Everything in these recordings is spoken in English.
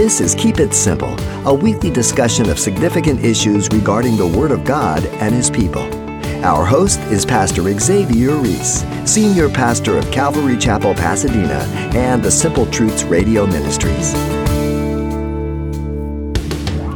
This is Keep It Simple, a weekly discussion of significant issues regarding the Word of God and His people. Our host is Pastor Xavier Reese, Senior Pastor of Calvary Chapel, Pasadena, and the Simple Truths Radio Ministries.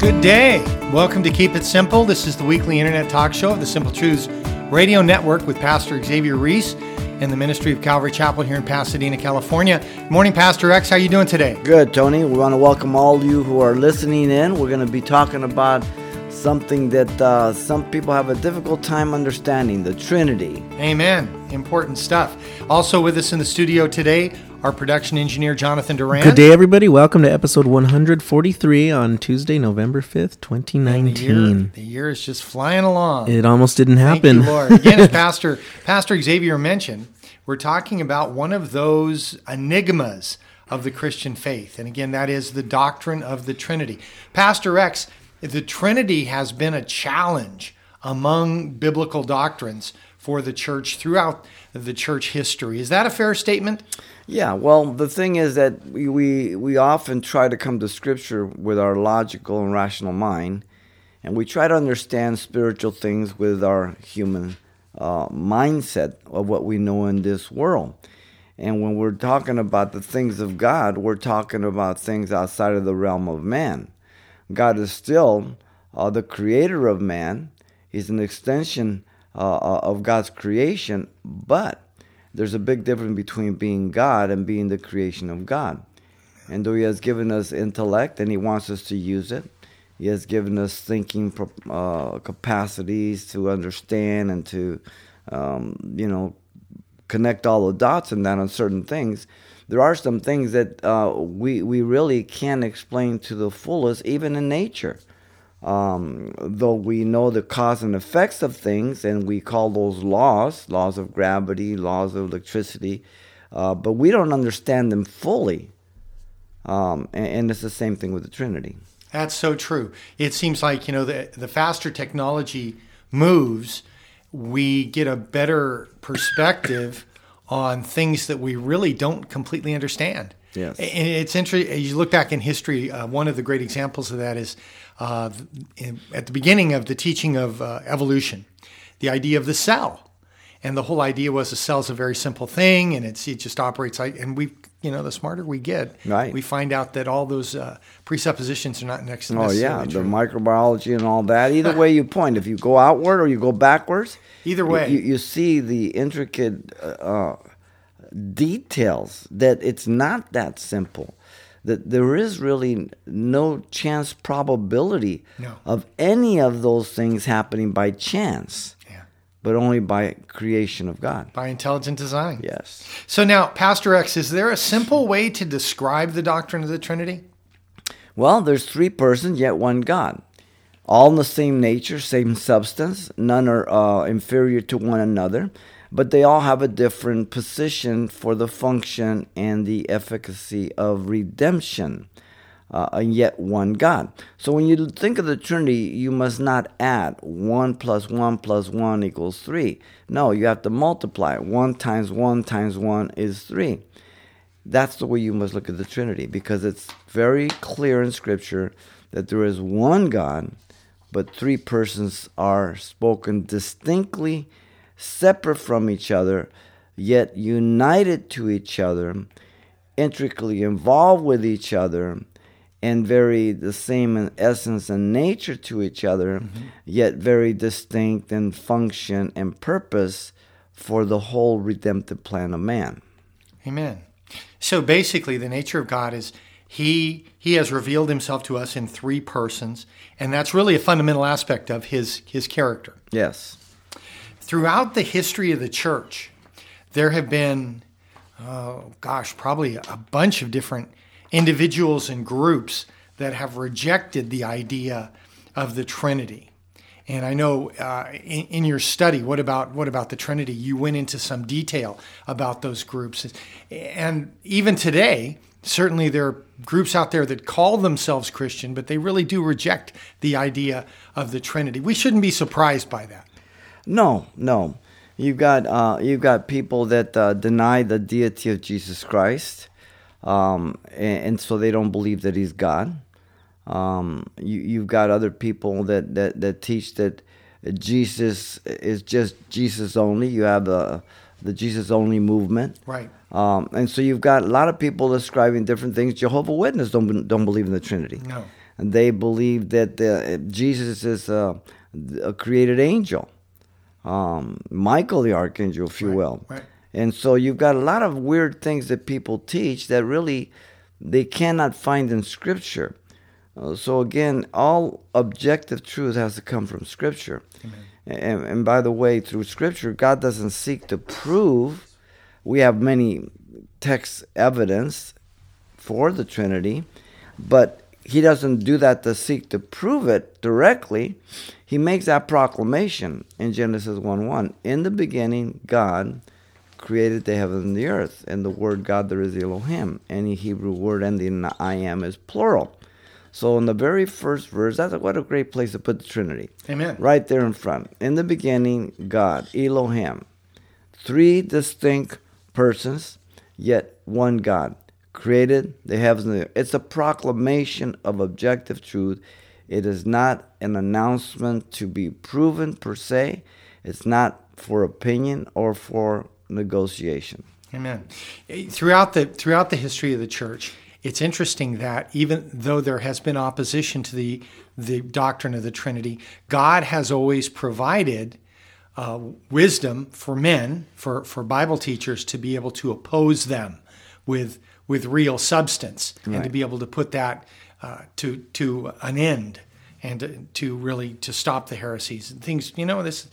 Good day. Welcome to Keep It Simple. This is the weekly internet talk show of the Simple Truths Radio Network with Pastor Xavier Reese in the ministry of Calvary Chapel here in Pasadena, California. Good morning, Pastor X. How are you doing today? Good, Tony. We want to welcome all you who are listening in. We're going to be talking about something that uh, some people have a difficult time understanding the Trinity. Amen. Important stuff. Also with us in the studio today, our production engineer, Jonathan Duran. Good day, everybody. Welcome to episode 143 on Tuesday, November 5th, 2019. The year, the year, is just flying along. It almost didn't happen. You, Lord. Again, as Pastor, Pastor Xavier mentioned, we're talking about one of those enigmas of the Christian faith. And again, that is the doctrine of the Trinity. Pastor X, the Trinity has been a challenge among biblical doctrines for the church throughout the church history. Is that a fair statement? Yeah, well, the thing is that we, we, we often try to come to Scripture with our logical and rational mind, and we try to understand spiritual things with our human uh, mindset of what we know in this world. And when we're talking about the things of God, we're talking about things outside of the realm of man. God is still uh, the creator of man, He's an extension uh, of God's creation, but there's a big difference between being God and being the creation of God. And though He has given us intellect and He wants us to use it, He has given us thinking uh, capacities to understand and to, um, you know, connect all the dots and that on certain things. There are some things that uh, we we really can't explain to the fullest, even in nature. Um, though we know the cause and effects of things, and we call those laws, laws of gravity, laws of electricity, uh, but we don't understand them fully. Um, and, and, it's the same thing with the Trinity. That's so true. It seems like you know the the faster technology moves, we get a better perspective on things that we really don't completely understand. Yes. And it's interesting. You look back in history. Uh, one of the great examples of that is uh, in, at the beginning of the teaching of uh, evolution, the idea of the cell, and the whole idea was the cell is a very simple thing, and it just operates like. And we, you know, the smarter we get, right. we find out that all those uh, presuppositions are not next. To oh yeah, true. the microbiology and all that. Either way you point, if you go outward or you go backwards, either way, you, you see the intricate uh, details that it's not that simple that there is really no chance probability no. of any of those things happening by chance yeah. but only by creation of god. By intelligent design. Yes. So now pastor x is there a simple way to describe the doctrine of the trinity? Well there's three persons yet one god. All in the same nature same substance none are uh, inferior to one another but they all have a different position for the function and the efficacy of redemption. Uh, and yet one God. So when you think of the Trinity, you must not add 1 plus 1 plus 1 equals 3. No, you have to multiply. 1 times 1 times 1 is 3. That's the way you must look at the Trinity because it's very clear in Scripture that there is one God, but three persons are spoken distinctly separate from each other, yet united to each other, intricately involved with each other, and very the same in essence and nature to each other, mm-hmm. yet very distinct in function and purpose for the whole redemptive plan of man. Amen. So basically, the nature of God is he he has revealed himself to us in three persons, and that's really a fundamental aspect of his his character. Yes throughout the history of the church, there have been, oh gosh, probably a bunch of different individuals and groups that have rejected the idea of the Trinity. And I know uh, in, in, your study, what about what about the Trinity? You went into some detail about those groups, and even today, certainly there are groups out there that call themselves Christian, but they really do reject the idea of the Trinity. We shouldn't be surprised by that. No, no. You've got uh, you've got people that uh, deny the deity of Jesus Christ. um, and, and, so they don't believe that he's God. Um, you, you've got other people that, that, that teach that Jesus is just Jesus only. You have the the Jesus only movement, right? Um, and so you've got a lot of people describing different things. Jehovah Witness don't don't believe in the Trinity. No, and they believe that the, Jesus is a, a created angel, um, Michael the archangel, if you right, will. Right. And so you've got a lot of weird things that people teach that really they cannot find in Scripture. Uh, so again, all objective truth has to come from Scripture. And, and, by the way, through Scripture, God doesn't seek to prove. We have many text evidence for the Trinity, but He doesn't do that to seek to prove it directly. He makes that proclamation in Genesis 1 1. In the beginning, God created the heaven and the earth, and the word God there is Elohim. Any Hebrew word ending in I am is plural. So in the very first verse, that's what a great place to put the Trinity. Amen. Right there in front. In the beginning, God, Elohim. Three distinct persons, yet one God. Created the heavens and the earth. It's a proclamation of objective truth. It is not an announcement to be proven per se. It's not for opinion or for negotiation. Amen. Throughout the throughout the history of the church, it's interesting that even though there has been opposition to the the doctrine of the Trinity, God has always provided uh, wisdom for men, for, for Bible teachers to be able to oppose them with with real substance right. and to be able to put that uh, to to an end and to, to, really to stop the heresies and things. You know this.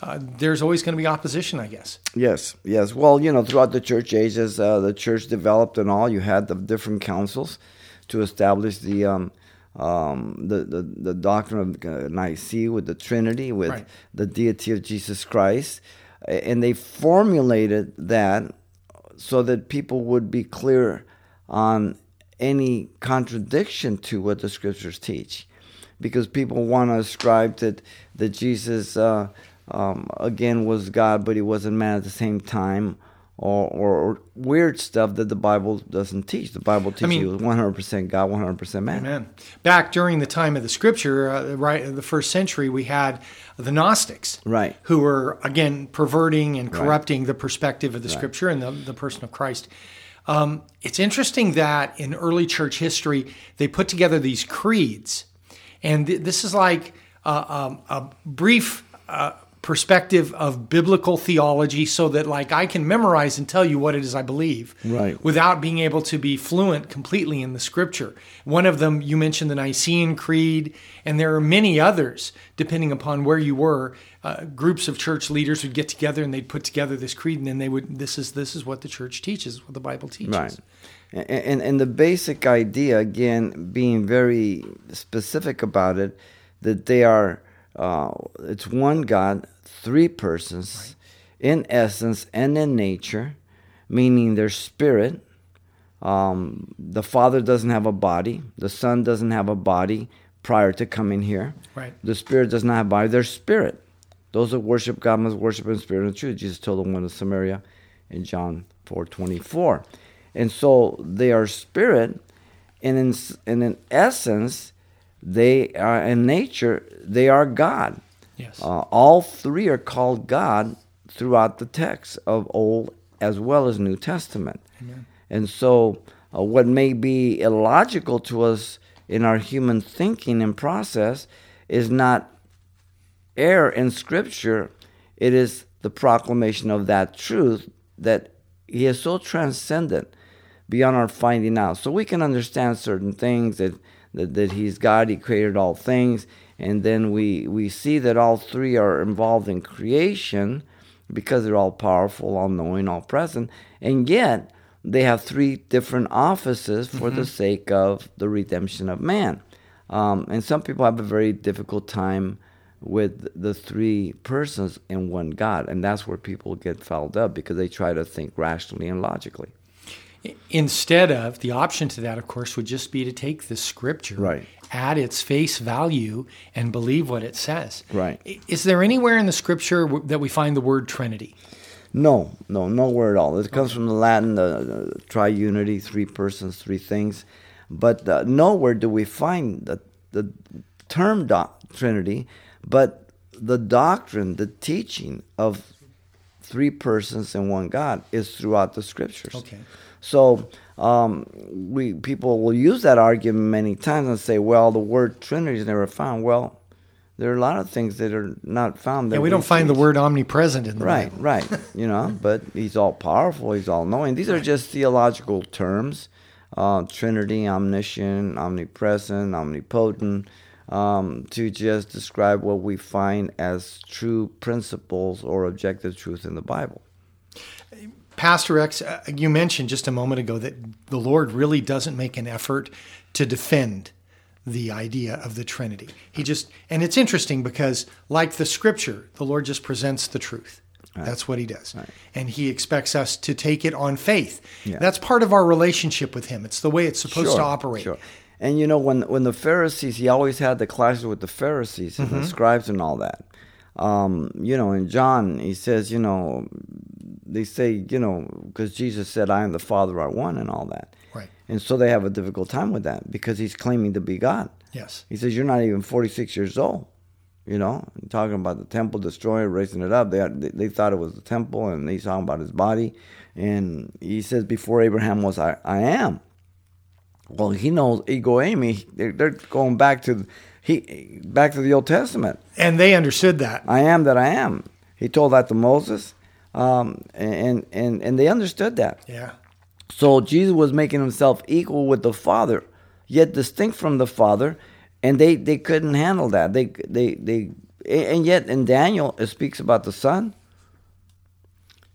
Uh, there's always going to be opposition, I guess. Yes, yes. Well, you know, throughout the church ages, uh, the church developed and all. You had the different councils to establish the um, um, the, the, the doctrine of Nicaea with the Trinity, with right. the deity of Jesus Christ, and they formulated that so that people would be clear on any contradiction to what the scriptures teach, because people want to ascribe that that Jesus. Uh, um, again was God, but he wasn't man at the same time, or, or, or, weird stuff that the Bible doesn't teach. The Bible teaches I mean, was 100% God, 100% man. Amen. Back during the time of the Scripture, uh, right, the first century, we had the Gnostics, right, who were again perverting and corrupting right. the perspective of the right. Scripture and the, the person of Christ. Um, it's interesting that in early church history, they put together these creeds, and th- this is like uh, um, a brief. Uh, perspective of biblical theology so that like I can memorize and tell you what it is I believe right. without being able to be fluent completely in the scripture. One of them you mentioned the Nicene Creed and there are many others depending upon where you were. Uh, groups of church leaders would get together and they'd put together this creed and then they would this is this is what the church teaches, what the Bible teaches. Right. And, and, and the basic idea again being very specific about it that they are uh, it's one God three persons right. in essence and in nature, meaning their spirit. Um, the Father doesn't have a body, the Son doesn't have a body prior to coming here. Right. The Spirit does not have a body, they're spirit. Those that worship God must worship in spirit and truth. Jesus told the one of Samaria in John 4 24. And so they are spirit, and in, and in essence, they are in nature, they are God. Yes. Uh, all three are called God throughout the text of Old as well as New Testament. Amen. And so, uh, what may be illogical to us in our human thinking and process is not error in Scripture, it is the proclamation of that truth that He is so transcendent beyond our finding out. So we can understand certain things that, that, that He's God, He created all things, and then we we see that all three are involved in creation because they're all powerful, all knowing, all present, and yet they have three different offices for mm-hmm. the sake of the redemption of man. Um, and some people have a very difficult time with the three persons in one God, and that's where people get fouled up because they try to think rationally and logically. Instead of the option to that, of course, would just be to take the scripture right at its face value and believe what it says. Right. Is there anywhere in the scripture that we find the word Trinity? No, no, nowhere at all. It comes from the Latin, the, the triunity, three persons, three things. But uh, nowhere do we find the, the term doc- Trinity, but the doctrine, the teaching of three persons and one God is throughout the scriptures. Okay. So um, we people will use that argument many times and say, "Well, the word Trinity is never found." Well, there are a lot of things that are not found. That Yeah, we don't find the word omnipresent in the Right, Bible. right. You know, but he's all powerful. He's all knowing. These are just theological terms: uh, Trinity, omniscient, omnipresent, omnipotent, um, to just describe what we find as true principles or objective truth in the Bible. Pastor X, uh, you mentioned just a moment ago that the Lord really doesn't make an effort to defend the idea of the Trinity. He just, and it's interesting because, like the scripture, the Lord just presents the truth. That's what he does. And he expects us to take it on faith. Yeah. That's part of our relationship with him. It's the way it's supposed to operate. Sure. And you know, when when the Pharisees, he always had the clashes with the Pharisees and Mm-hmm. the scribes and all that. Um, you know, in John, he says, you know, they say, you know, because Jesus said, "I am the Father are one," and all that. Right. And so they have a difficult time with that because he's claiming to be God. Yes. He says, "You're not even 46 years old." You know, talking about the temple destroying, raising it up. They, they they thought it was the temple, and he's talking about his body. And he says, "Before Abraham was, I, I am." Well, he knows ego eimi. They're, they're going back to he back to the Old Testament. And they understood that. I am that I am. He told that to Moses, um, and and and they understood that. Yeah. So Jesus was making himself equal with the Father, yet distinct from the Father, and they, they couldn't handle that. They they they and yet in Daniel it speaks about the Son,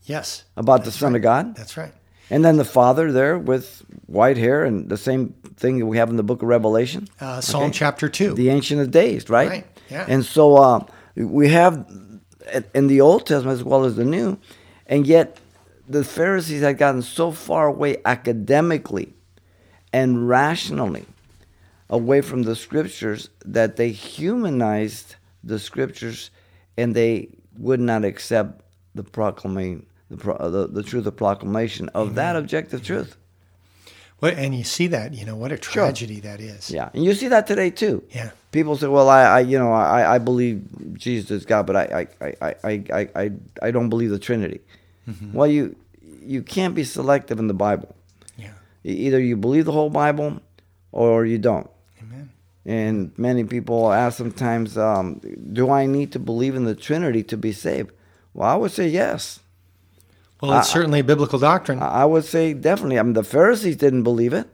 Yes. about the Son right. of God, That's right. And then the Father there with white hair and the same thing that we have in the Book of Revelation, Uh, Psalm Okay. chapter 2. the Ancient of Days, right? Right, yeah. And so uh, we have in the Old Testament as well as the New, and yet the Pharisees had gotten so far away academically and rationally away from the scriptures that they humanized the scriptures and they would not accept the proclamation the, the, the truth of proclamation of that objective truth What, and you see that, you know, what a tragedy that is. yeah and you see that today too Yeah. people say well i, I you know I, I believe jesus is god but i I, I, I, I, I, don't believe the trinity well you you can't be selective in the bible Yeah. Either you believe the whole bible or you don't Amen. And many people ask sometimes, um, do I need to believe in the Trinity to be saved? Well, I would say yes. Well, it's certainly a biblical doctrine. I I would say definitely. I mean, the Pharisees didn't believe it.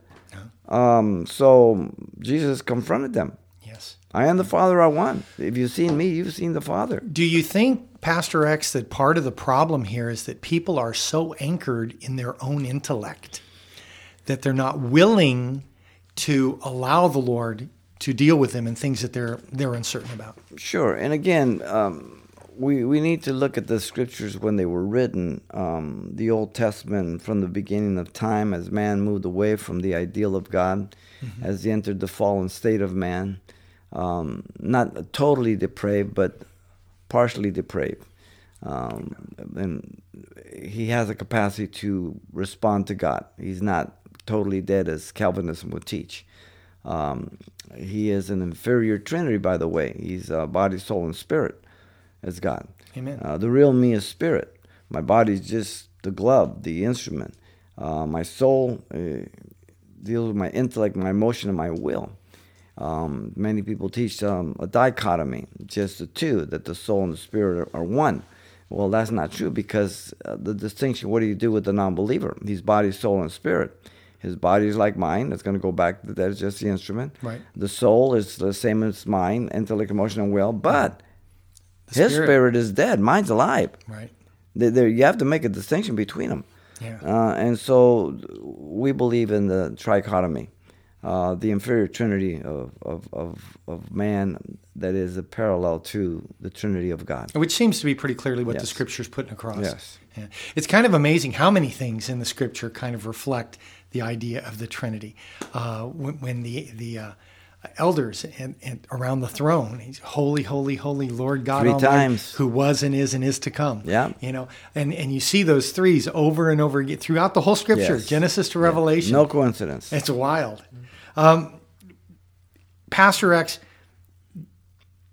Um, so Jesus confronted them. yes. I am the Father, I one. If you've seen me, you've seen the Father. Do you think, Pastor X, that part of the problem here is that people are so anchored in their own intellect that they're not willing to allow the Lord to deal with them in things that they're they're uncertain about? Sure. And again, um, we, we need to look at the scriptures when they were written. Um, the Old Testament, from the beginning of time, as man moved away from the ideal of God, as he entered the fallen state of man, um, not totally depraved, but partially depraved. Um, and he has a capacity to respond to God. He's not totally dead, as Calvinism would teach. Um, he is an inferior trinity, by the way. He's uh, body, soul, and spirit as God. Amen. Uh, the real me is spirit. My body's just the glove, the instrument. Uh, my soul uh, deals with my intellect, my emotion, and my will. Um, many people teach um, a dichotomy, just the two, that the soul and the spirit are, are one. Well, that's not true because uh, the distinction what do you do with the non believer? He's body, soul, and spirit. His body is like mine. That's going to go back that is just the instrument. Right. The soul is the same as mine, intellect, emotion, and will, but his spirit. spirit is dead. Mine's alive. Right. They're- you have to make a distinction between them. Yeah. Uh, and so we believe in the trichotomy, uh, the inferior trinity of, of, of, of man that is a parallel to the trinity of God. Which seems to be pretty clearly what the Yes. scripture's putting across. Yes. Yeah. It's kind of amazing how many things in the scripture kind of reflect the idea of the Trinity. Uh, when, when the the uh, elders and, and around the throne. He's holy, holy, holy Lord God Three Almighty, times. who was and is and is to come. Yeah. You know, and, and you see those threes over and over again throughout the whole scripture, Yes. Genesis to Revelation. No coincidence. It's wild. Um, Pastor X,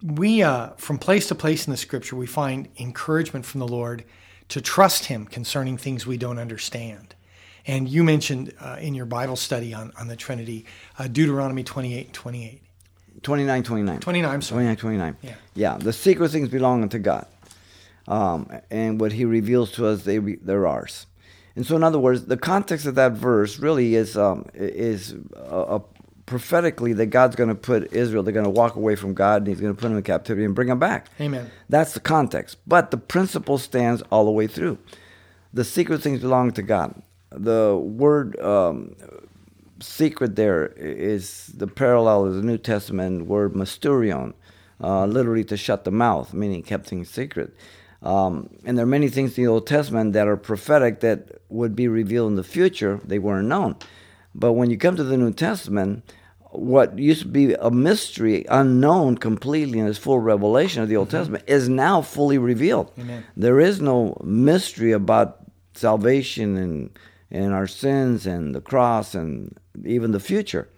we uh, from place to place in the scripture we find encouragement from the Lord to trust Him concerning things we don't understand. And you mentioned uh, in your Bible study on, on the Trinity uh, Deuteronomy 28 and 28. 29, 29. 29, I'm sorry. 29, 29. Yeah. Yeah, the secret things belong unto God. Um, and what he reveals to us, they re- they're ours. And so, in other words, the context of that verse really is um, is uh, uh, prophetically that God's going to put Israel, they're going to walk away from God, and He's going to put them in captivity and bring them back. Amen. That's the context. But the principle stands all the way through. The secret things belong to God. The word um, secret there is the parallel of the New Testament word mysterion, uh, literally to shut the mouth, meaning kept things secret. Um, and there are many things in the Old Testament that are prophetic that would be revealed in the future. They weren't known. But when you come to the New Testament, what used to be a mystery, unknown completely in its full revelation of the Old Testament, is now fully revealed. Amen. There is no mystery about salvation and and our sins and the cross and even the future.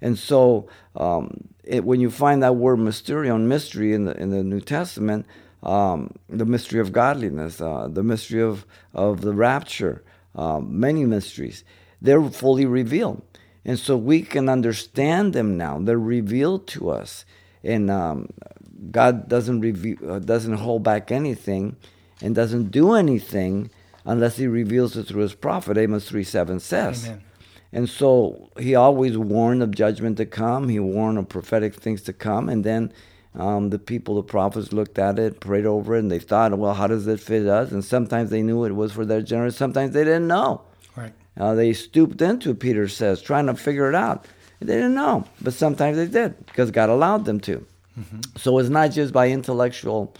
And so, um, it, when you find that word mysterion, mystery in the in the New Testament, um, the mystery of godliness, uh, the mystery of of the rapture, um, many mysteries, they're fully revealed, and so we can understand them now. They're revealed to us, and um, God doesn't reveal, uh, doesn't hold back anything, and doesn't do anything unless He reveals it through His prophet. Amos three seven says. Amen. And so he always warned of judgment to come. He warned of prophetic things to come. And then um, the people, the prophets, looked at it, prayed over it, and they thought, well, how does it fit us? And sometimes they knew it was for their generation. Sometimes they didn't know. Right. Uh, they stooped into it, Peter says, trying to figure it out. They didn't know, but sometimes they did because God allowed them to. So it's not just by intellectual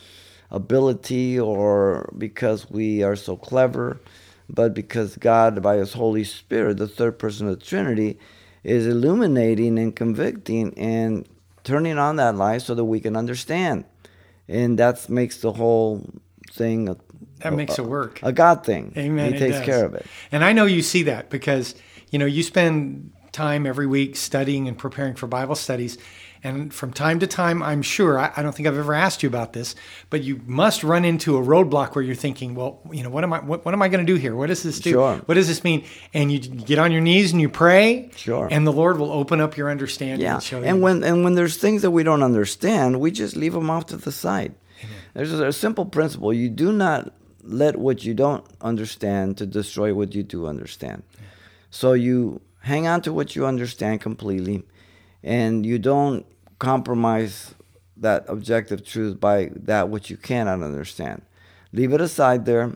ability or because we are so clever, but because God, by His Holy Spirit, the third person of the Trinity, is illuminating and convicting and turning on that light so that we can understand. And that makes the whole thing a, That makes it work. a God thing. Amen. He takes does. care of it. And I know you see that because, you know, you spend time every week studying and preparing for Bible studies. And from time to time, I'm sure, I, I don't think I've ever asked you about this, but you must run into a roadblock where you're thinking, well, you know, what am I, what, what am I going to do here? What does this do? Sure. What does this mean? And you get on your knees and you pray. Sure. And the Lord will open up your understanding Yeah, and show you. and when and when there's things that we don't understand, we just leave them off to the side. There's a, a simple principle: you do not let what you don't understand to destroy what you do understand. So you hang on to what you understand completely, and you don't compromise that objective truth by that which you cannot understand. Leave it aside there,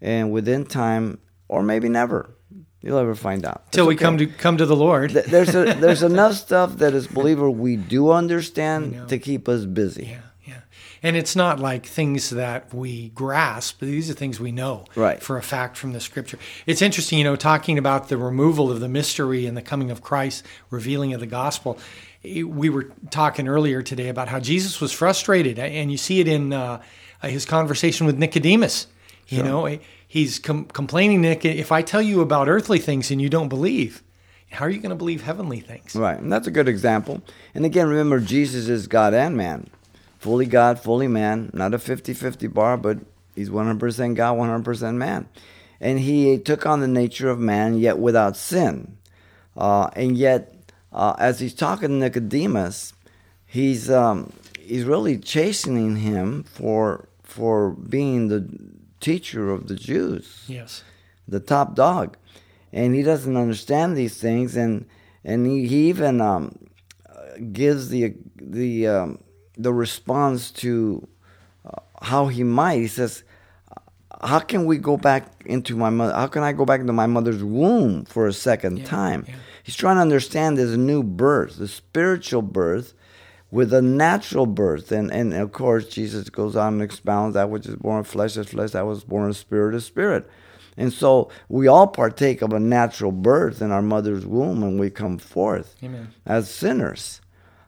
and within time, or maybe never, you'll ever find out. Till we okay. come to come to the Lord. There's a, there's enough stuff that as believer we do understand to keep us busy. Yeah, yeah. And it's not like things that we grasp. These are things we know Right. for a fact from the scripture. It's interesting, you know, talking about the removal of the mystery and the coming of Christ, revealing of the gospel. We were talking earlier today about how Jesus was frustrated, and you see it in uh, his conversation with Nicodemus. You know, eh, he's com- complaining, Nick, if I tell you about earthly things and you don't believe, how are you going to believe heavenly things? Right, and that's a good example. And again, remember, Jesus is God and man. Fully God, fully man. Not a 50 50 bar, but he's 100% God, 100% man. And he took on the nature of man, yet without sin. Uh, and yet, uh, as he's talking to Nicodemus, he's, um, he's really chastening him for, for being the teacher of the Jews Yes. the top dog, and he doesn't understand these things, and and he, he even um, gives the the um, the response to uh, how he might. He says, "How can we go back into my mother? How can I go back into my mother's womb for a second time?" yeah. He's trying to understand this new birth, the spiritual birth. With a natural birth, and, and of course Jesus goes on and expounds that which is born of flesh is flesh, that was born of spirit is spirit. And so we all partake of a natural birth in our mother's womb when we come forth Amen. as sinners.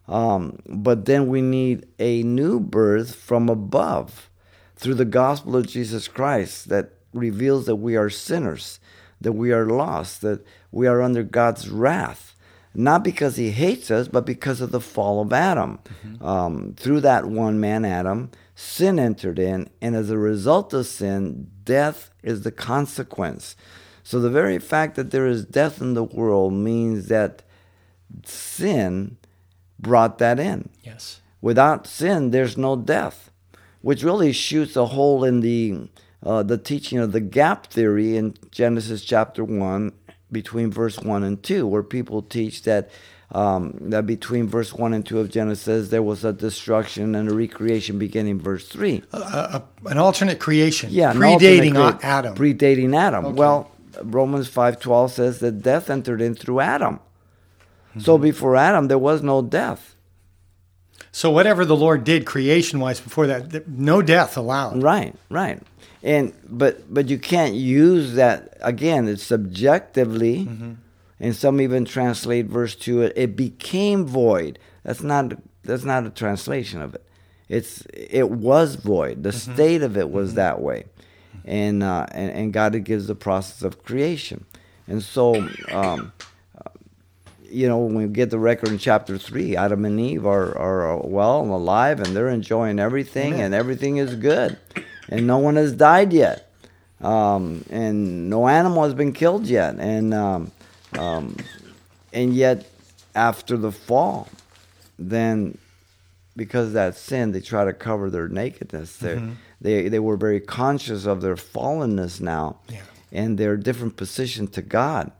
Um, but then we need a new birth from above through the gospel of Jesus Christ that reveals that we are sinners, that we are lost, that we are under God's wrath. Not because he hates us, but because of the fall of Adam. Mm-hmm. Um, through that one man, Adam, sin entered in, and as a result of sin, death is the consequence. So the very fact that there is death in the world means that sin brought that in. Yes. Without sin, there's no death, which really shoots a hole in the uh, the teaching of the gap theory in Genesis chapter one, between verse one and two, where people teach that. Um, that between verse 1 and 2 of Genesis, there was a destruction and a recreation beginning verse 3. Uh, uh, an alternate creation. Yeah, predating alternate Adam. Predating Adam. Okay. Well, Romans 5:12 says that death entered in through Adam. So before Adam, there was no death. So whatever the Lord did creation wise before that, no death allowed. Right, right. And but but you can't use that again. It's subjectively, mm-hmm. and some even translate verse two. It, it became void. That's not that's not a translation of it. It's it was void. The mm-hmm. state of it was mm-hmm. that way, and, uh, and and God gives the process of creation, and so. Um, you know, when we get the record in chapter three, Adam and Eve are, are well and alive and they're enjoying everything and everything is good. And no one has died yet. Um, and no animal has been killed yet. And, um, um, and yet, after the fall, then because that sin, they try to cover their nakedness. Mm-hmm. They, they were very conscious of their fallenness now. Yeah. And their different position to God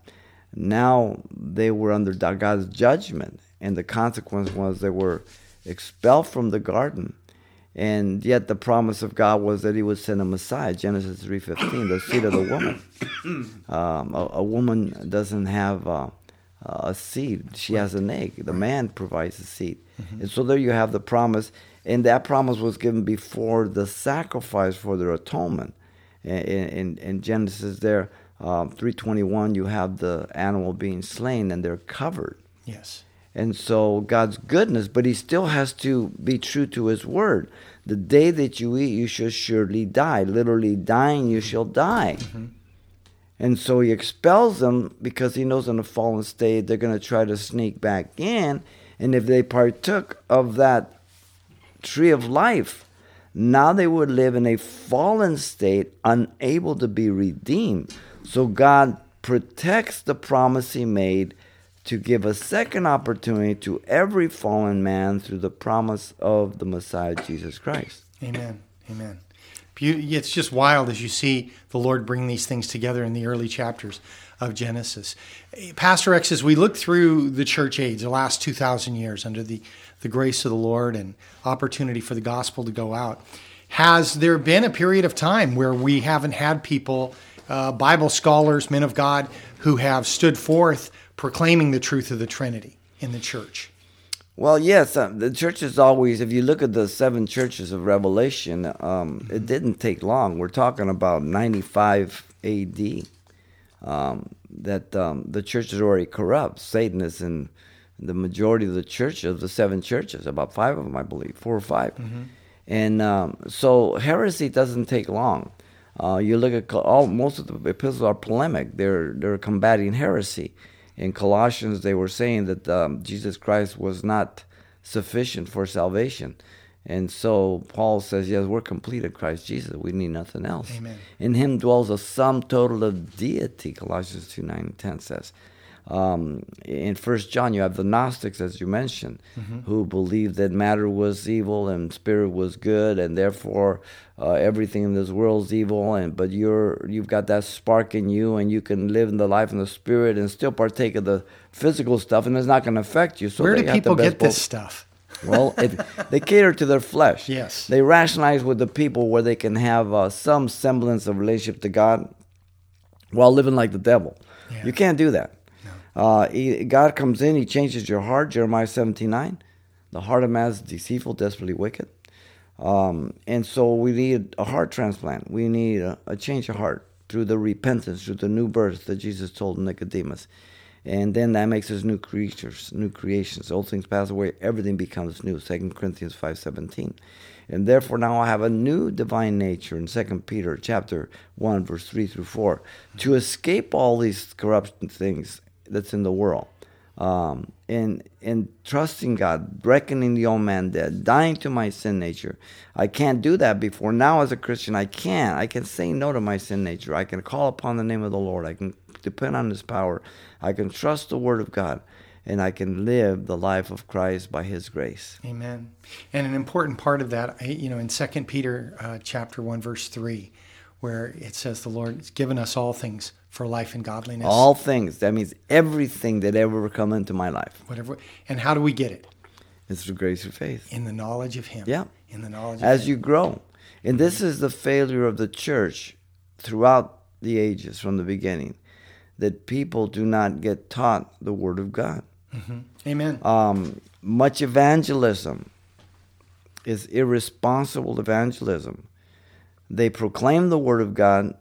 now they were under God's judgment, and the consequence was they were expelled from the garden. And yet the promise of God was that He would send a Messiah, Genesis three fifteen, the seed of the woman. Um, a, a, woman doesn't have uh, a seed; she has an egg. The man provides the seed, mm-hmm. and so there you have the promise. And that promise was given before the sacrifice for their atonement. In, in, in Genesis, there um, 321, you have the animal being slain and they're covered. Yes. And so God's goodness, but he still has to be true to his word. The day that you eat, you shall surely die. Literally, dying, you shall die. Mm-hmm. And so he expels them because he knows in a fallen state they're going to try to sneak back in. And if they partook of that tree of life, now they would live in a fallen state, unable to be redeemed. So God protects the promise he made to give a second opportunity to every fallen man through the promise of the Messiah Jesus Christ. Amen. Amen. It's just wild as you see the Lord bring these things together in the early chapters of Genesis. Pastor X, as we look through the church age, the last 2,000 years, under the, the grace of the Lord and opportunity for the gospel to go out, has there been a period of time where we haven't had people uh, Bible scholars, men of God, who have stood forth proclaiming the truth of the Trinity in the church. Well, yes, uh, the church is always, if you look at the seven churches of Revelation, um, it didn't take long. We're talking about 95 AD. Um, that um, the church is already corrupt. Satan is in the majority of the churches, of the seven churches, about five of them, I believe, four or 5 mm-hmm. And um, so heresy doesn't take long. Uh, you look at all most of the epistles are polemic. They're they're combating heresy. In Colossians, they were saying that um, Jesus Christ was not sufficient for salvation. And so Paul says, yes, we're complete in Christ Jesus. We need nothing else. Amen. In him dwells a sum total of deity, Colossians 2 9 and 10 says. Um, in First John, you have the Gnostics, as you mentioned, mm-hmm. who believed that matter was evil and spirit was good, and therefore uh, everything in this world is evil. And but you're you've got that spark in you, and you can live in the life in the spirit and still partake of the physical stuff, and it's not going to affect you. So where do people get this stuff? Well, it, they cater to their flesh. Yes, they rationalize with the people where they can have uh, some semblance of relationship to God, while living like the devil. Yeah. You can't do that. Uh, he, God comes in, He changes your heart. Jeremiah 17 9. The heart of man is deceitful, desperately wicked. Um, and so we need a heart transplant. We need a, a, change of heart through the repentance, through the new birth that Jesus told Nicodemus. And then that makes us new creatures, new creations. Old things pass away, everything becomes new. 2 Corinthians 5.17. And therefore now I have a new divine nature in 2 Peter chapter 1, verse 3 through 4, to escape all these corruption things that's in the world. Um, and and trusting God, reckoning the old man dead, dying to my sin nature. I can't do that before. Now, as a Christian, I can. I can say no to my sin nature. I can call upon the name of the Lord. I can depend on His power. I can trust the Word of God, and I can live the life of Christ by His grace. Amen. And an important part of that, you know, in Second Peter uh, chapter one, verse three, where it says the Lord has given us all things for life and godliness. All things. That means everything that ever come into my life. Whatever. And how do we get it? It's through grace and faith. In the knowledge of Him. Yeah. In the knowledge. As of you grow, and this is the failure of the church throughout the ages from the beginning, that people do not get taught the Word of God. Mm-hmm. Amen. Um, much evangelism is irresponsible evangelism. They proclaim the Word of God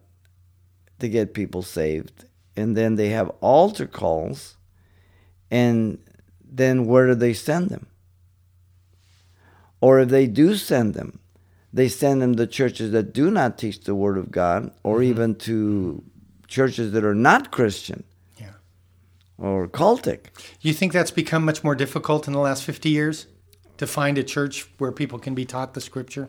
to get people saved. And then they have altar calls. And then where do they send them? Or if they do send them, they send them to churches that do not teach the Word of God, or mm-hmm. even to churches that are not Christian yeah. or cultic. You think that's become much more difficult in the last 50 years to find a church where people can be taught the scripture?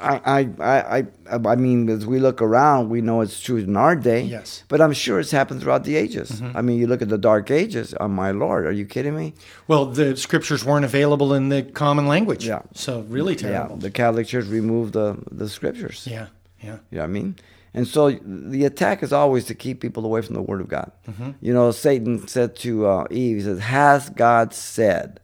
I, I, I, I mean, as we look around, we know it's true in our day. Yes. But I'm sure it's happened throughout the ages. Mm-hmm. I mean, you look at the Dark Ages. Oh my Lord, are you kidding me? Well, the scriptures weren't available in the common language. Yeah. So really terrible. Yeah. The Catholic Church removed the the scriptures. Yeah. Yeah. You know what I mean? And so the attack is always to keep people away from the Word of God. Mm-hmm. You know, Satan said to uh, Eve, he says, "Has God said?"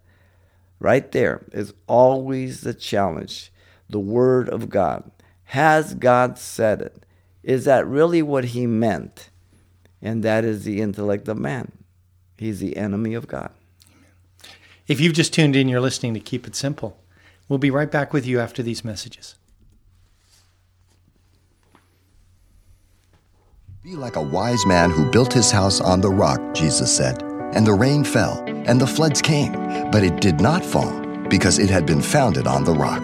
Right there is always the challenge the Word of God. Has God said it? Is that really what He meant? And that is the intellect of man. He's the enemy of God. If you've just tuned in, you're listening to Keep It Simple. We'll be right back with you after these messages. Be like a wise man who built his house on the rock, Jesus said. And the rain fell, and the floods came, but it did not fall, because it had been founded on the rock.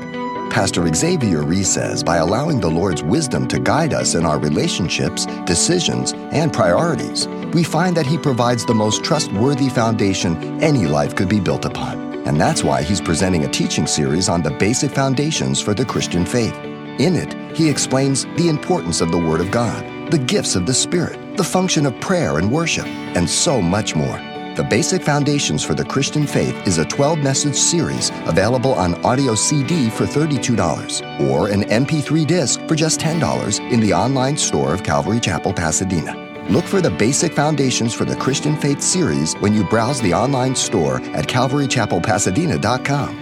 Pastor Xavier Reese says by allowing the Lord's wisdom to guide us in our relationships, decisions, and priorities, we find that He provides the most trustworthy foundation any life could be built upon. And that's why He's presenting a teaching series on the basic foundations for the Christian faith. In it, He explains the importance of the Word of God, the gifts of the Spirit, the function of prayer and worship, and so much more. The Basic Foundations for the Christian Faith is a 12 message series available on audio CD for $32 or an MP3 disc for just $10 in the online store of Calvary Chapel, Pasadena. Look for the Basic Foundations for the Christian Faith series when you browse the online store at calvarychapelpasadena.com.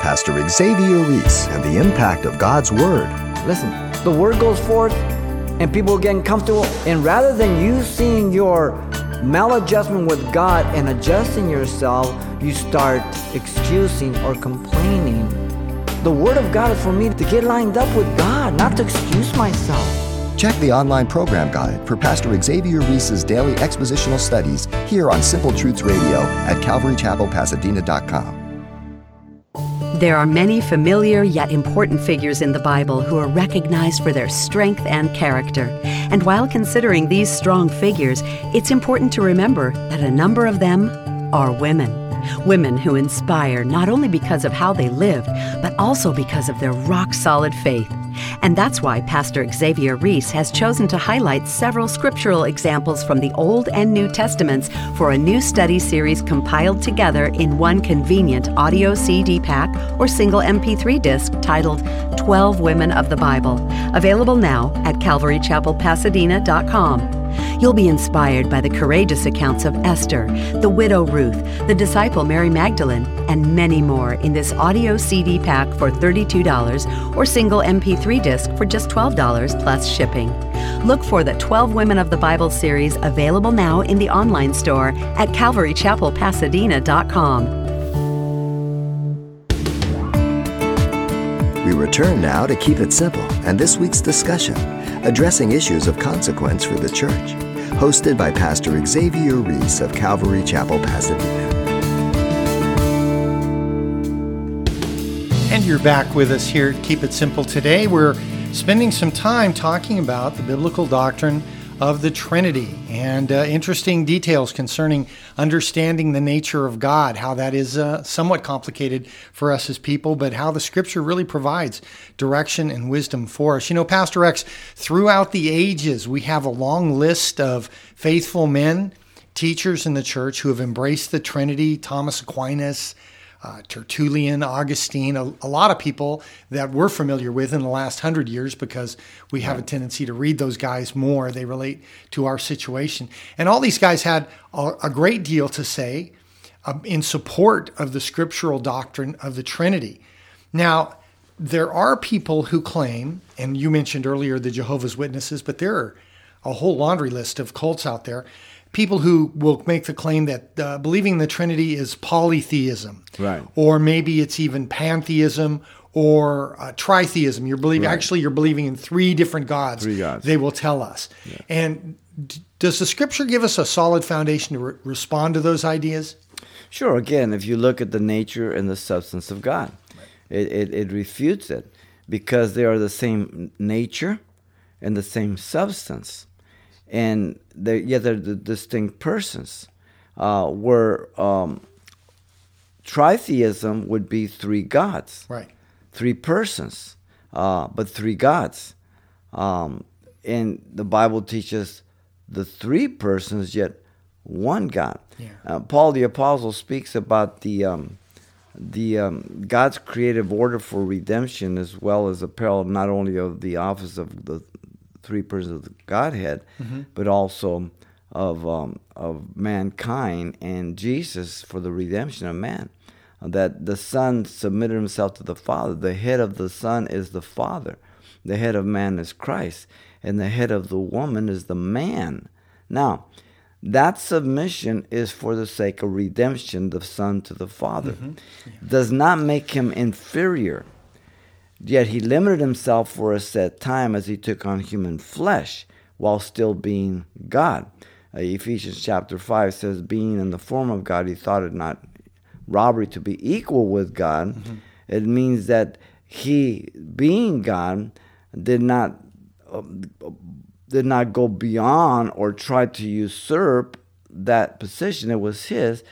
Pastor Xavier Reese and the impact of God's Word. Listen, the Word goes forth and people getting comfortable. And rather than you seeing your maladjustment with God and adjusting yourself, you start excusing or complaining. The Word of God is for me to get lined up with God, not to excuse myself. Check the online program guide for Pastor Xavier Reese's daily expositional studies here on Simple Truths Radio at CalvaryChapelPasadena.com. There are many familiar yet important figures in the Bible who are recognized for their strength and character. And while considering these strong figures, it's important to remember that a number of them are women. Women who inspire not only because of how they lived, but also because of their rock solid faith. And that's why Pastor Xavier Reese has chosen to highlight several scriptural examples from the Old and New Testaments for a new study series compiled together in one convenient audio CD pack or single MP3 disc titled 12 Women of the Bible, available now at calvarychapelpasadena.com. You'll be inspired by the courageous accounts of Esther, the widow Ruth, the disciple Mary Magdalene, and many more in this audio CD pack for $32 or single MP3 disc for just $12 plus shipping. Look for the 12 Women of the Bible series available now in the online store at calvarychapelpasadena.com. We return now to Keep It Simple and this week's discussion addressing issues of consequence for the church. Hosted by Pastor Xavier Reese of Calvary Chapel, Pasadena. And you're back with us here Keep It Simple today. We're spending some time talking about the biblical doctrine of the Trinity and uh, interesting details concerning understanding the nature of God, how that is uh, somewhat complicated for us as people, but how the scripture really provides direction and wisdom for us. You know, Pastor X, throughout the ages, we have a long list of faithful men, teachers in the church who have embraced the Trinity, Thomas Aquinas uh, Tertullian, Augustine, a, a, lot of people that we're familiar with in the last hundred years because we have a tendency to read those guys more. They relate to our situation. And all these guys had a, a great deal to say uh, in support of the scriptural doctrine of the Trinity. Now, there are people who claim, and you mentioned earlier the Jehovah's Witnesses, but there are a whole laundry list of cults out there people who will make the claim that uh, believing the Trinity is polytheism, right? Or maybe it's even pantheism or uh, tritheism. You're believing right. actually you're believing in three different gods. Three gods. They will tell us. Yeah. And d- does the Scripture give us a solid foundation to re- respond to those ideas? Sure. Again, if you look at the nature and the substance of God, right. it, it, it refutes it because they are the same nature and the same substance and they're, yet they're the distinct persons. Uh, where um, tritheism would be three gods, right? Three persons, uh, but three gods. Um, and the Bible teaches the three persons, yet one God. Yeah. Uh, Paul the apostle speaks about the um, the um, God's creative order for redemption, as well as a parallel not only of the office of the three persons of the Godhead, mm-hmm. but also of um, of mankind and Jesus for the redemption of man. That the Son submitted himself to the Father. The head of the Son is the Father. The head of man is Christ, and the head of the woman is the man. Now, that submission is for the sake of redemption, the Son to the Father. Mm-hmm. Yeah. Does not make him inferior Yet he limited himself for a set time as he took on human flesh while still being God. Uh, Ephesians chapter 5 says, Being in the form of God, he thought it not robbery to be equal with God. Mm-hmm. It means that he, being God, did not. Uh, did not go beyond or try to usurp that position. It was his,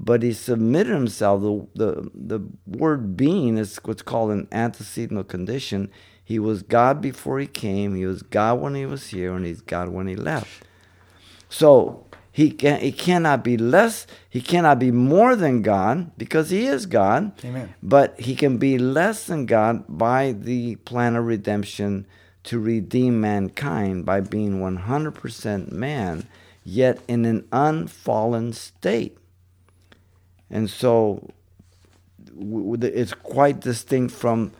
but he submitted himself. The, the, the word being is what's called an antecedent condition. He was God before he came, he was God when he was here, and he's God when he left. So he, can, he cannot be less, he cannot be more than God because he is God. Amen. But he can be less than God by the plan of redemption to redeem mankind by being 100% man, yet in an unfallen state. And so it's quite distinct from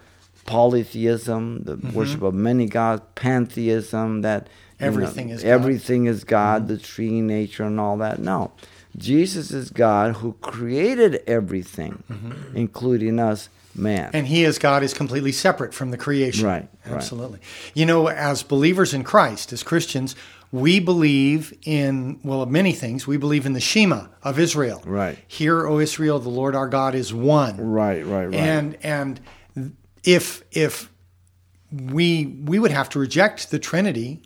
polytheism, the mm-hmm. worship of many gods, pantheism, that everything know, is everything God. is God, mm-hmm. the tree, nature, and all that. No, Jesus is God who created everything, mm-hmm. including us, man. And He as God is completely separate from the creation. Right. Absolutely. Right. You know, as believers in Christ, as Christians, we believe in well many things we believe in the shema of israel. Right. Hear o israel the lord our god is one. Right right right. And and if if we we would have to reject the trinity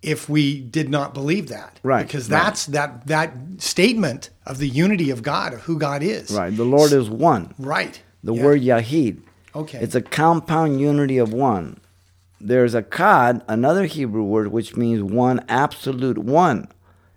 if we did not believe that. Right because right. that's that that statement of the unity of god of who god is. Right. The lord is one. Right. The yeah. word yahid. Okay. It's a compound unity of one there's a kad, another Hebrew word, which means one, absolute one.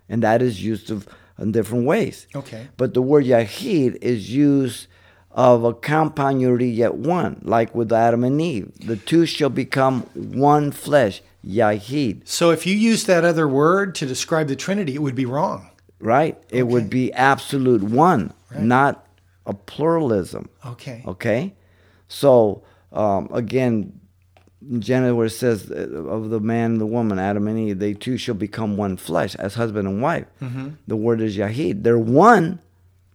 And that is used of, in different ways. Okay. But the word Yahid is used of a compound unity yet one, like with Adam and Eve. The two shall become one flesh, Yahid. So if you use that other word to describe the Trinity, it would be wrong. Right? Okay. It would be absolute one, right. not a pluralism. Okay. Okay? So, um, again, Genesis, where it says uh, of the man and the woman, Adam and Eve, they two shall become one flesh as husband and wife. Mm-hmm. The word is Yahid. They're one,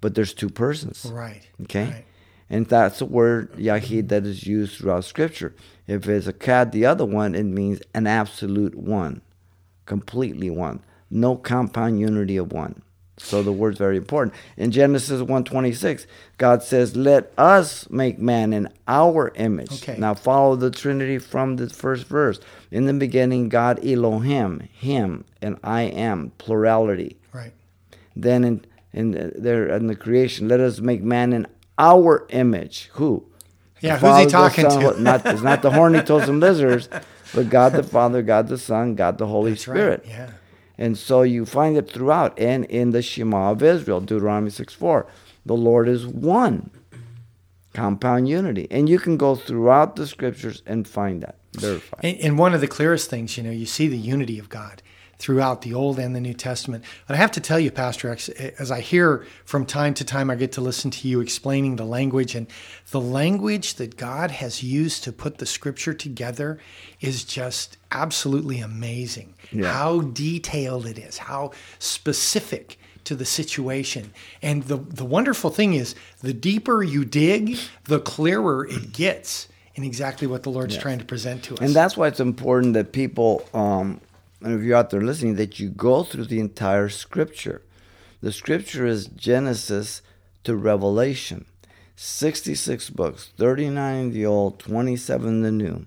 but there's two persons. Right. Okay. Right. And that's the word Yahid that is used throughout Scripture. If it's a kad, the other one, it means an absolute one, completely one, no compound unity of one. So the word's very important. In Genesis 1:26, God says, "Let us make man in our image." Okay. Now follow the Trinity from the first verse. In the beginning, God Elohim, Him, and I am plurality. Right. Then in in the, there in the creation, let us make man in our image. Who? Yeah, The who's he talking Son, to? Not it's not the horny toads and lizards, but God the Father, God the Son, God the Holy That's Spirit. right. Yeah. And so you find it throughout and in the Shema of Israel, Deuteronomy 6 4. The Lord is one. Compound unity. And you can go throughout the scriptures and find that. Verify. And, and one of the clearest things, you know, you see the unity of God throughout the Old and the New Testament. But I have to tell you, Pastor X, as I hear from time to time, I get to listen to you explaining the language, and the language that God has used to put the scripture together is just absolutely amazing. Yeah. How detailed it is, how specific to the situation. And the, the wonderful thing is, the deeper you dig, the clearer it gets in exactly what the Lord's trying to present to us. And that's why it's important that people, um, and if you're out there listening, that you go through the entire scripture. The scripture is Genesis to Revelation. 66 books, 39 in the Old, 27 in the New.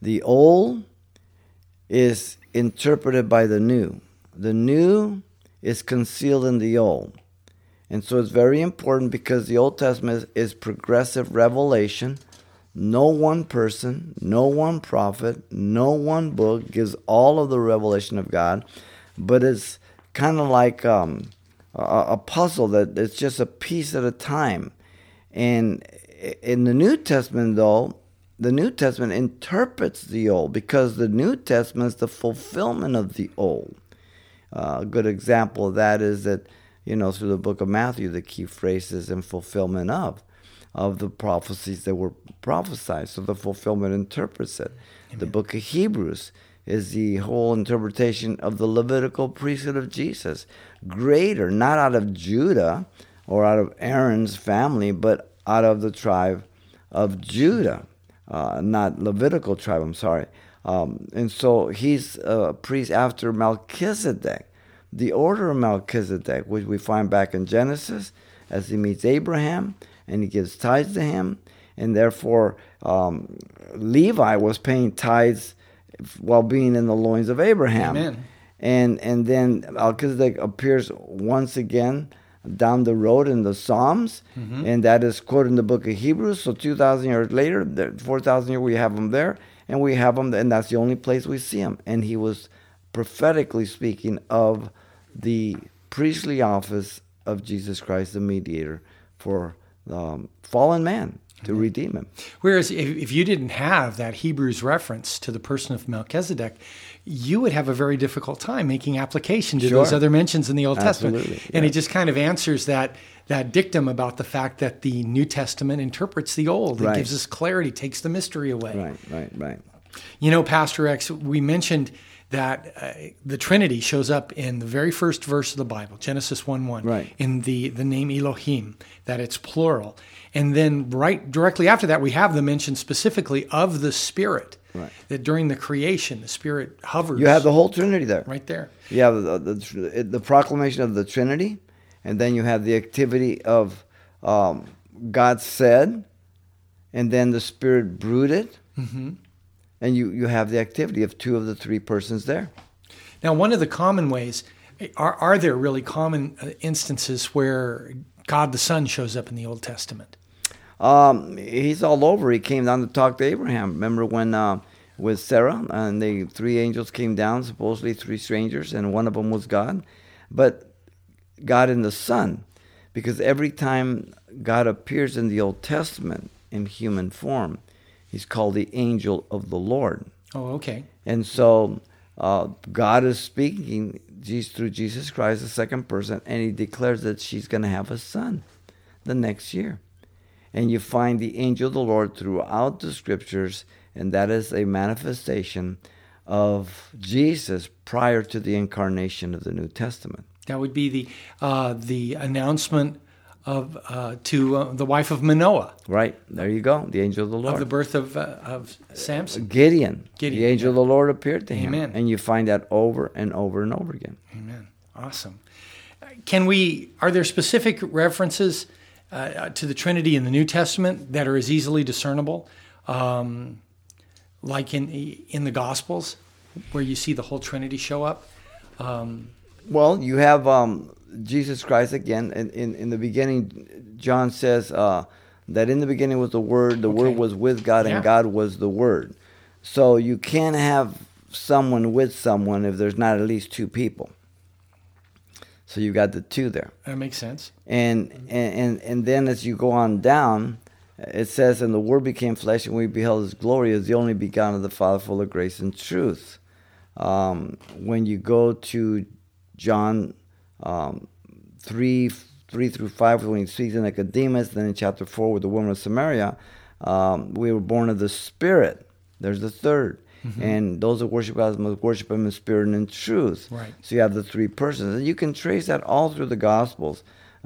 The Old is interpreted by the New. The New is concealed in the Old. And so it's very important because the Old Testament is, is progressive revelation. No one person, no one prophet, no one book gives all of the revelation of God, but it's kind of like um, a, a puzzle that it's just a piece at a time. And in the New Testament, though, the New Testament interprets the Old because the New Testament is the fulfillment of the Old. Uh, a good example of that is that, you know, through the book of Matthew, the key phrase is in fulfillment of, of the prophecies that were prophesied. So the fulfillment interprets it. The book of Hebrews is the whole interpretation of the Levitical priesthood of Jesus. Greater, not out of Judah or out of Aaron's family, but out of the tribe of Judah, uh, not Levitical tribe, I'm sorry. Um, and so he's a priest after Melchizedek, the order of Melchizedek, which we find back in Genesis as he meets Abraham and he gives tithes to him. And therefore, um, Levi was paying tithes while being in the loins of Abraham. Amen. And, and then Melchizedek appears once again down the road in the Psalms, and that is quoted in the book of Hebrews. So 2,000 years later, 4,000 years, we have him there, and we have him, and that's the only place we see him. And he was prophetically speaking of the priestly office of Jesus Christ, the mediator for um, fallen man to redeem him. Whereas if, if you didn't have that Hebrews reference to the person of Melchizedek, you would have a very difficult time making application to those other mentions in the Old Absolutely, Testament. And yeah. it just kind of answers that that dictum about the fact that the New Testament interprets the Old. It Right. gives us clarity, takes the mystery away. Right, right, right. You know, Pastor X, we mentioned that uh, the Trinity shows up in the very first verse of the Bible, Genesis 1 1, Right. in the, the name Elohim, that it's plural. And then right directly after that, we have the mention specifically of the Spirit. Right. That during the creation, the Spirit hovers. You have the whole Trinity there. right there. You have the, the, the proclamation of the Trinity, and then you have the activity of um, God said, and then the Spirit brooded, Mm-hmm. And you, you have the activity of two of the three persons there. Now, one of the common ways, are, are there really common uh, instances where God the Son shows up in the Old Testament? Um, he's all over. He came down to talk to Abraham. Remember when uh, with Sarah and the three angels came down, supposedly three strangers, and one of them was God, but God in the Son, because every time God appears in the Old Testament in human form, he's called the angel of the Lord. Oh, okay. And so uh, God is speaking Jesus, through Jesus Christ, the second person, and he declares that she's going to have a son the next year. And you find the angel of the Lord throughout the scriptures, and that is a manifestation of Jesus prior to the incarnation of the New Testament. That would be the uh, the announcement of uh, to uh, the wife of Manoah, Right there, you go. The angel of the Lord. of the birth of uh, of Samson. Gideon. Gideon, The angel of the Lord appeared to him. Amen. And you find that over and over and over again. Amen. Awesome. Can we? Are there specific references uh, to the Trinity in the New Testament that are as easily discernible, um, like in in the Gospels, where you see the whole Trinity show up? Um, Well, you have um, Jesus Christ again. In, in, in the beginning, John says uh, that in the beginning was the Word, the Word was with God, and God was the Word. So you can't have someone with someone if there's not at least two people. So you got the two there. that makes sense. And, and and and then as you go on down, it says, "And the Word became flesh, and we beheld His glory as the only begotten of the Father, full of grace and truth." Um, when you go to John um, three three through five, when he speaks in Nicodemus, then in chapter four with the woman of Samaria, um, we were born of the Spirit. There's the 3rd and those that worship God must worship Him in spirit and in truth. Right. So you have the three persons. And you can trace that all through the Gospels.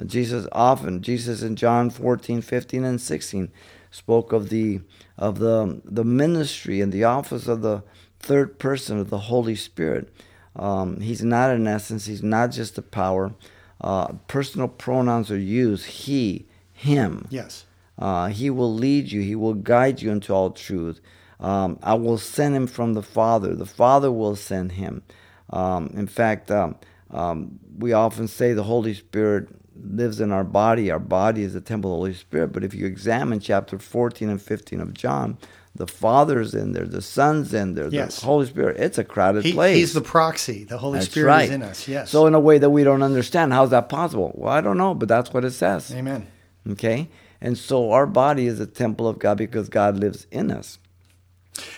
Jesus often, Jesus in John 14, 15, and 16 spoke of the of the the ministry and the office of the third person of the Holy Spirit. Um, he's not an essence. He's not just a power. Uh, personal pronouns are used. He, him. Yes. Uh, he will lead you. He will guide you into all truth. Um, I will send him from the Father. The Father will send him. Um, in fact, um, um, we often say the Holy Spirit lives in our body. Our body is the temple of the Holy Spirit. But if you examine chapter 14 and 15 of John, the Father's in there, the Son's in there, Yes. the Holy Spirit. It's a crowded He, place. he's the proxy. The Holy That's Spirit right. is in us. Yes. So in a way that we don't understand, how's that possible? Well, I don't know, but that's what it says. Amen. Okay? And so our body is a temple of God because God lives in us.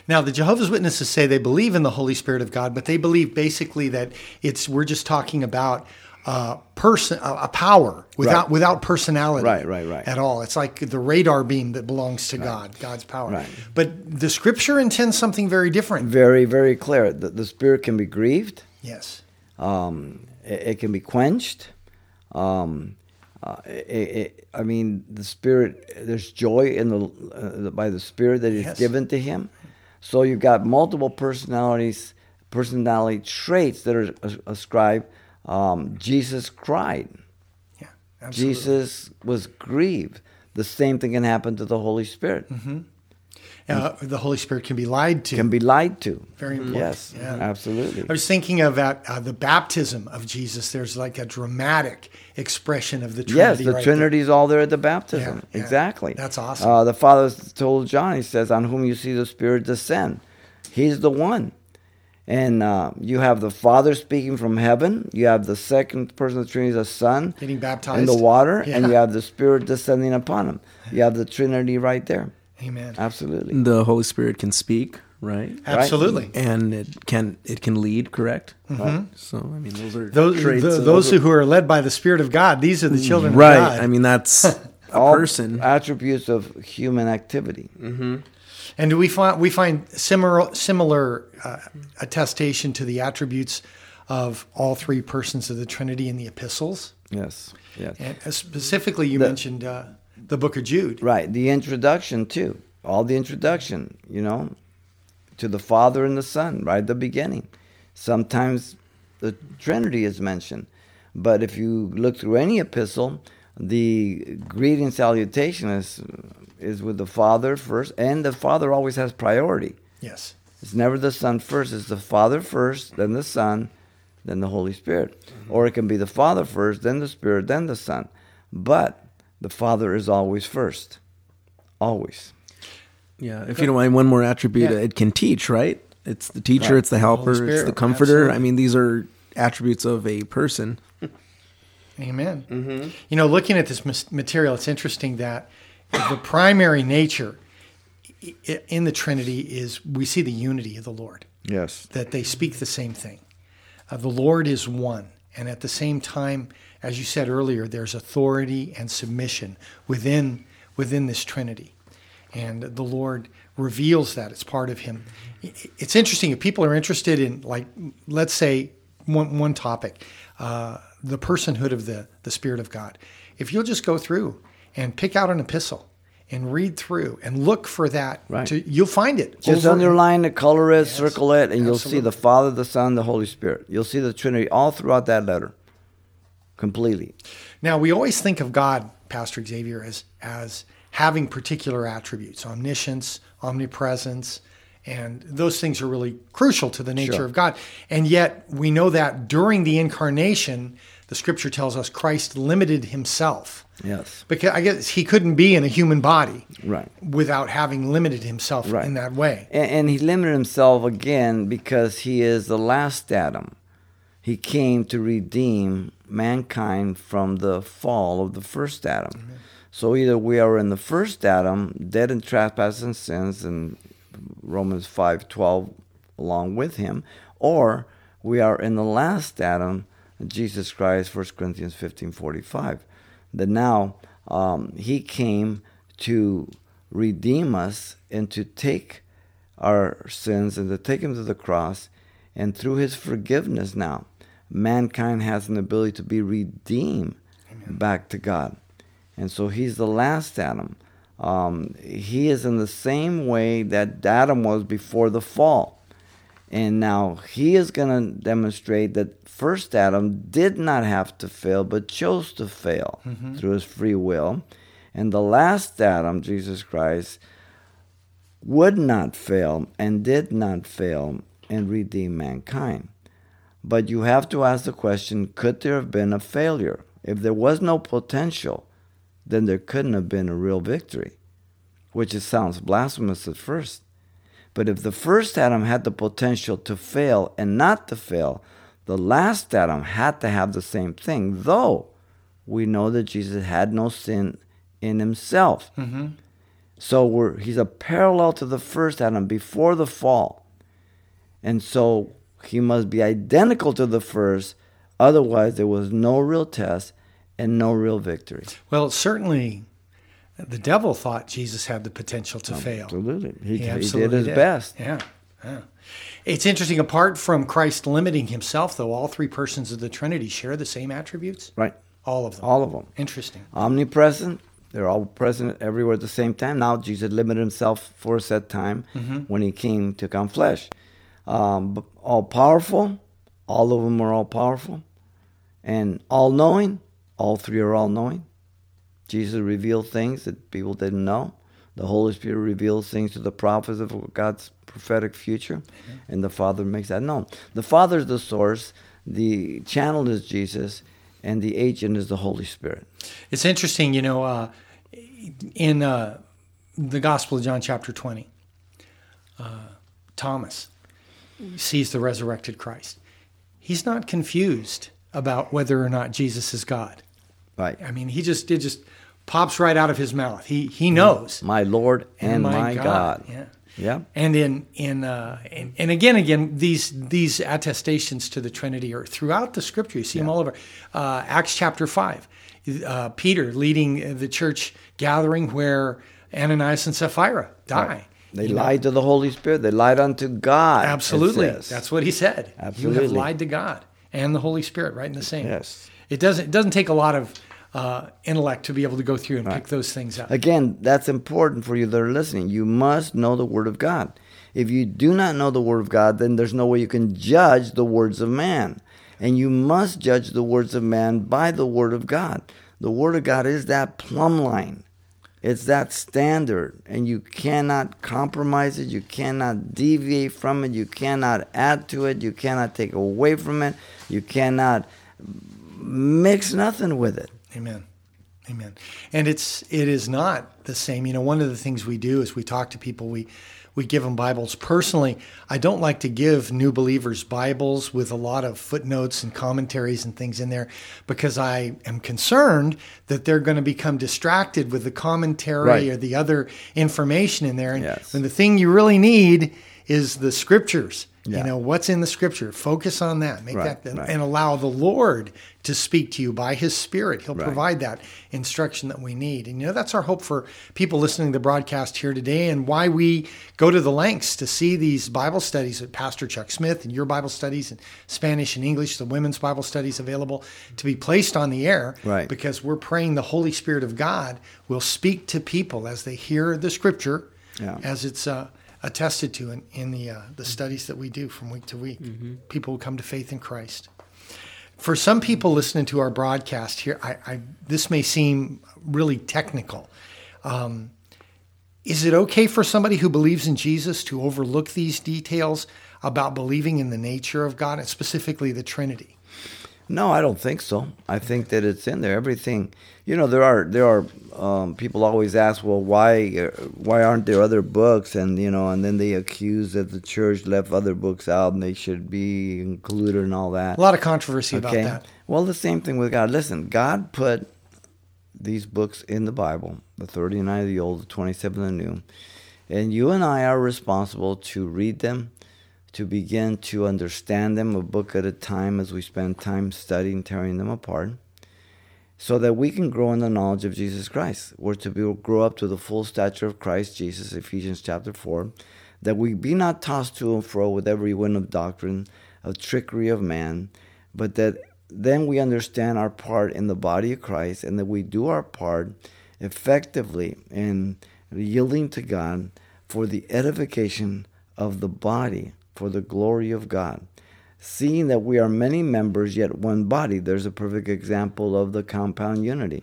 Now, the Jehovah's Witnesses say they believe in the Holy Spirit of God, but they believe basically that it's we're just talking about uh, person, a a power without Right. without personality, Right, right, right. at all. It's like the radar beam that belongs to God, God's power. Right. But the Scripture intends something very different. Very, very clear. The, the spirit can be grieved. Yes. Um, it, it can be quenched. Um, uh, it, it, I mean, the spirit. There's joy in the uh, by the spirit that is Yes. given to him. So you've got multiple personalities, personality traits that are ascribed. Um, Jesus cried. Yeah. Absolutely. Jesus was grieved. The same thing can happen to the Holy Spirit. Uh, the Holy Spirit can be lied to. Can be lied to. Very important. Yes, Yeah. absolutely. I was thinking of at uh, the baptism of Jesus. There's like a dramatic expression of the Trinity. Yes, the right there. Trinity is all there at the baptism. Yeah, yeah. Exactly. That's awesome. Uh, the Father told John, he says, On whom you see the Spirit descend. He's the one. And uh, you have the Father speaking from heaven. You have the second person of the Trinity, the Son, Getting baptized in the water. Yeah. And you have the Spirit descending upon him. You have the Trinity right there. Amen. Absolutely. The Holy Spirit can speak, right? Absolutely. And it can it can lead, correct? Right. So I mean, those are Mm-hmm. Those, traits th- those who are led by the Spirit of God, these are the children right. of God. I mean, that's a All person. attributes of human activity. And do we find we find similar similar uh, attestation to the attributes of all three persons of the Trinity in the epistles? Yes. Yes. And uh, specifically, you mentioned uh, the Book of Jude. Right. The introduction too. All the introduction, you know, to the Father and the Son, right at the beginning. Sometimes the Trinity is mentioned. But if you look through any epistle, the greeting salutation is is with the Father first, and the Father always has priority. Yes. It's never the Son first. It's the Father first, then the Son, then the Holy Spirit. Or it can be the Father first, then the Spirit, then the Son. But the Father is always first. Always. Yeah. If you don't mind, one more attribute, Yeah. it can teach, right? It's the teacher, Right. it's the helper, it's the comforter. absolutely. I mean, these are attributes of a person. Amen. Mm-hmm. You know, looking at this material, it's interesting that the primary nature in the Trinity is we see the unity of the Lord, Yes. that they speak the same thing. Uh, the Lord is one. And at the same time, as you said earlier, there's authority and submission within, within this Trinity. And the Lord reveals that it's part of Him. It's interesting if people are interested in, like, let's say, one, one topic, uh, the personhood of the, the Spirit of God. if you'll just go through and pick out an epistle and read through and look for that, Right. to, you'll find it. Just over- underline it, color it, circle it, and you'll see the Father, the Son, the Holy Spirit. You'll see the Trinity all throughout that letter, completely. Now we always think of God, Pastor Xavier, as as having particular attributes, omniscience, omnipresence, and those things are really crucial to the nature Sure. of God. And yet we know that during the incarnation, the scripture tells us Christ limited himself. Yes. Because I guess he couldn't be in a human body Right. without having limited himself Right. in that way. And, and he limited himself again because he is the last Adam. He came to redeem mankind from the fall of the first Adam. So either we are in the first Adam, dead in trespasses and sins, and Romans five twelve, along with him, or we are in the last Adam, Jesus Christ, 1 Corinthians fifteen forty five. That now um, he came to redeem us and to take our sins and to take him to the cross. And through his forgiveness now, mankind has an ability to be redeemed back to God. And so he's the last Adam. Um, he is in the same way that Adam was before the fall. And now he is going to demonstrate that first Adam did not have to fail, but chose to fail mm-hmm. through his free will. And the last Adam, Jesus Christ, would not fail and did not fail and redeem mankind. But you have to ask the question could there have been a failure? If there was no potential, then there couldn't have been a real victory, which it sounds blasphemous at first. But if the first Adam had the potential to fail and not to fail, the last Adam had to have the same thing, though we know that Jesus had no sin in himself. Mm-hmm. So we're, he's a parallel to the first Adam before the fall. And so he must be identical to the first, otherwise, there was no real test and no real victory. Well, certainly the devil thought Jesus had the potential to fail. Absolutely. He, he absolutely did his best. Yeah. Yeah. It's interesting, apart from Christ limiting himself, though, all three persons of the Trinity share the same attributes. Right. All of them. All of them. Interesting. Omnipresent. They're all present everywhere at the same time. Now, Jesus limited himself for a set time when he came to come flesh. Um, but all powerful. All of them are all powerful. And all knowing. All three are all knowing. Jesus revealed things that people didn't know. The Holy Spirit reveals things to the prophets of God's prophetic future, and the Father makes that known. The Father is the source, the channel is Jesus, and the agent is the Holy Spirit. It's interesting, you know, uh, in uh, the Gospel of John, chapter 20, uh, Thomas sees the resurrected Christ. He's not confused about whether or not Jesus is God. Right. I mean, he just it just pops right out of his mouth. He he knows. My Lord and, my, God. Yeah. Yeah. And in in uh, and, and again again these these attestations to the Trinity are throughout the Scripture. You see them all over. Uh, Acts chapter five, uh, Peter leading the church gathering where Ananias and Sapphira die. They You know, lied to the Holy Spirit. They lied unto God. Absolutely, that's what he said. Absolutely, You have lied to God and the Holy Spirit, right in the same. Yes. It doesn't it doesn't take a lot of uh, intellect to be able to go through and pick those things up. Again, that's important for you that are listening. You must know the Word of God. If you do not know the Word of God, then there's no way you can judge the words of man. And you must judge the words of man by the Word of God. The Word of God is that plumb line. It's that standard, and you cannot compromise it. You cannot deviate from it. You cannot add to it. You cannot take away from it. You cannot mix nothing with it. Amen. Amen. And it's it is not the same. You know, one of the things we do is we talk to people, we we give them Bibles. Personally, I don't like to give new believers Bibles with a lot of footnotes and commentaries and things in there because I am concerned that they're going to become distracted with the commentary Right. or the other information in there. And Yes. when the thing you really need is the scriptures. Yeah. You know, what's in the scripture? Focus on that. Make Right, that and, right. and allow the Lord to speak to you by his spirit. He'll Right. provide that instruction that we need. And you know, that's our hope for people listening to the broadcast here today and why we go to the lengths to see these Bible studies at Pastor Chuck Smith and your Bible studies in Spanish and English, the women's Bible studies available to be placed on the air. Right. Because we're praying the Holy Spirit of God will speak to people as they hear the scripture Yeah. as it's uh, attested to in, in the uh, the studies that we do from week to week. People who come to faith in Christ. For some people listening to our broadcast here, I, I this may seem really technical. Um, is it okay for somebody who believes in Jesus to overlook these details about believing in the nature of God and specifically the Trinity? No, I don't think so. I think that it's in there. Everything, you know, there are there are um, people always ask, well, why uh, why aren't there other books? And you know, and then they accuse that the church left other books out and they should be included and all that. A lot of controversy about that. Well, the same thing with God. Listen, God put these books in the Bible, the 39 of the Old, the 27 of the New, and you and I are responsible to read them, to begin to understand them a book at a time as we spend time studying, tearing them apart, so that we can grow in the knowledge of Jesus Christ. We're to be, grow up to the full stature of Christ Jesus, Ephesians chapter 4, that we be not tossed to and fro with every wind of doctrine, of trickery of man, but that then we understand our part in the body of Christ and that we do our part effectively in yielding to God for the edification of the body, for the glory of God. Seeing that we are many members yet one body, there's a perfect example of the compound unity.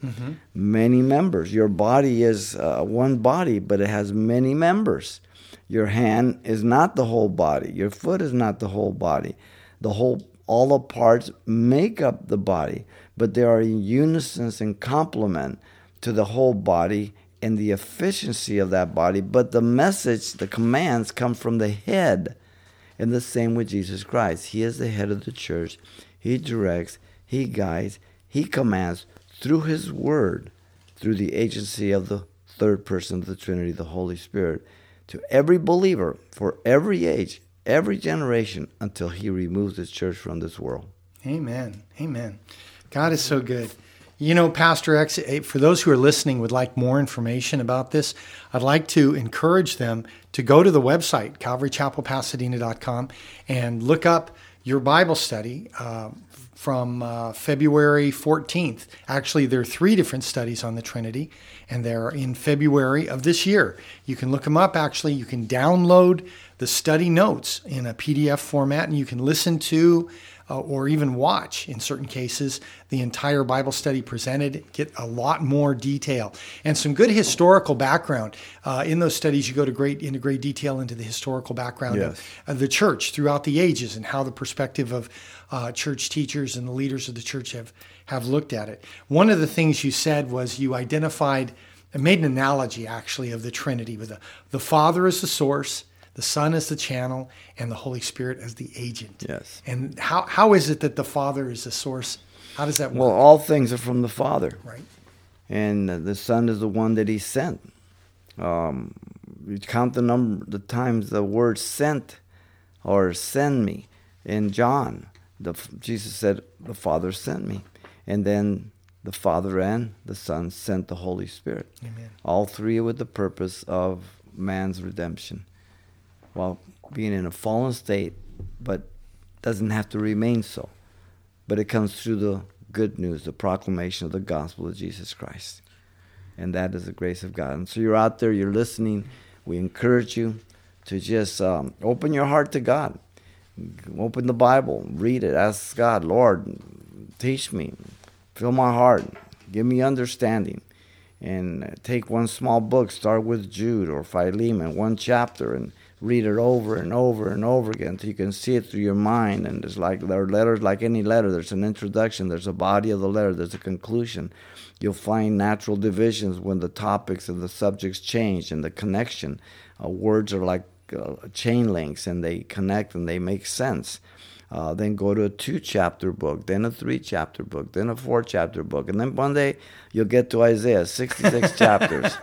Many members. Your body is uh, one body, but it has many members. Your hand is not the whole body. Your foot is not the whole body. The whole all the parts make up the body, but they are in unison and complement to the whole body and the efficiency of that body. But the message, the commands come from the head. And the same with Jesus Christ. He is the head of the church. He directs, he guides, he commands through his word, through the agency of the third person of the Trinity, the Holy Spirit, to every believer for every age, every generation until he removes his church from this world. Amen. Amen. God is so good. You know, Pastor X, eh, for those who are listening would like more information about this, I'd like to encourage them to go to the website, calvarychapelpasadena.com, and look up your Bible study uh, from uh, February 14th. Actually, there are three different studies on the Trinity, and they're in February of this year. You can look them up, actually. You can download the study notes in a PDF format, and you can listen to uh, or even watch, in certain cases, the entire Bible study presented, get a lot more detail and some good historical background. Uh, in those studies, you go to great into great detail into the historical background Yes. of, of the church throughout the ages and how the perspective of uh, church teachers and the leaders of the church have have looked at it. One of the things you said was you identified and made an analogy actually of the Trinity with the, the Father as the source, the Son as the channel, and the Holy Spirit as the agent. Yes. And how, how is it that the Father is the source? How does that work? Well, all things are from the Father. right. and the Son is the one that He sent. Um, you count the number, the times the word "sent" or "send me" in John. The, Jesus said, "The Father sent me," and then the Father and the Son sent the Holy Spirit. Amen. All three with the purpose of man's redemption, while being in a fallen state, but doesn't have to remain so. But it comes through the good news, the proclamation of the gospel of Jesus Christ. And that is the grace of God. And so you're out there, you're listening. We encourage you to just um, open your heart to God. Open the Bible, read it, ask God, Lord, teach me, fill my heart, give me understanding. And take one small book, start with Jude or Philemon, one chapter, and read it over and over and over again until you can see it through your mind. And it's like there are letters like any letter. There's an introduction, there's a body of the letter, there's a conclusion. You'll find natural divisions when the topics and the subjects change and the connection. Uh, words are like uh, chain links and they connect and they make sense. Uh, then go to a two chapter book, then a three chapter book, then a four chapter book. And then one day you'll get to Isaiah, 66 chapters,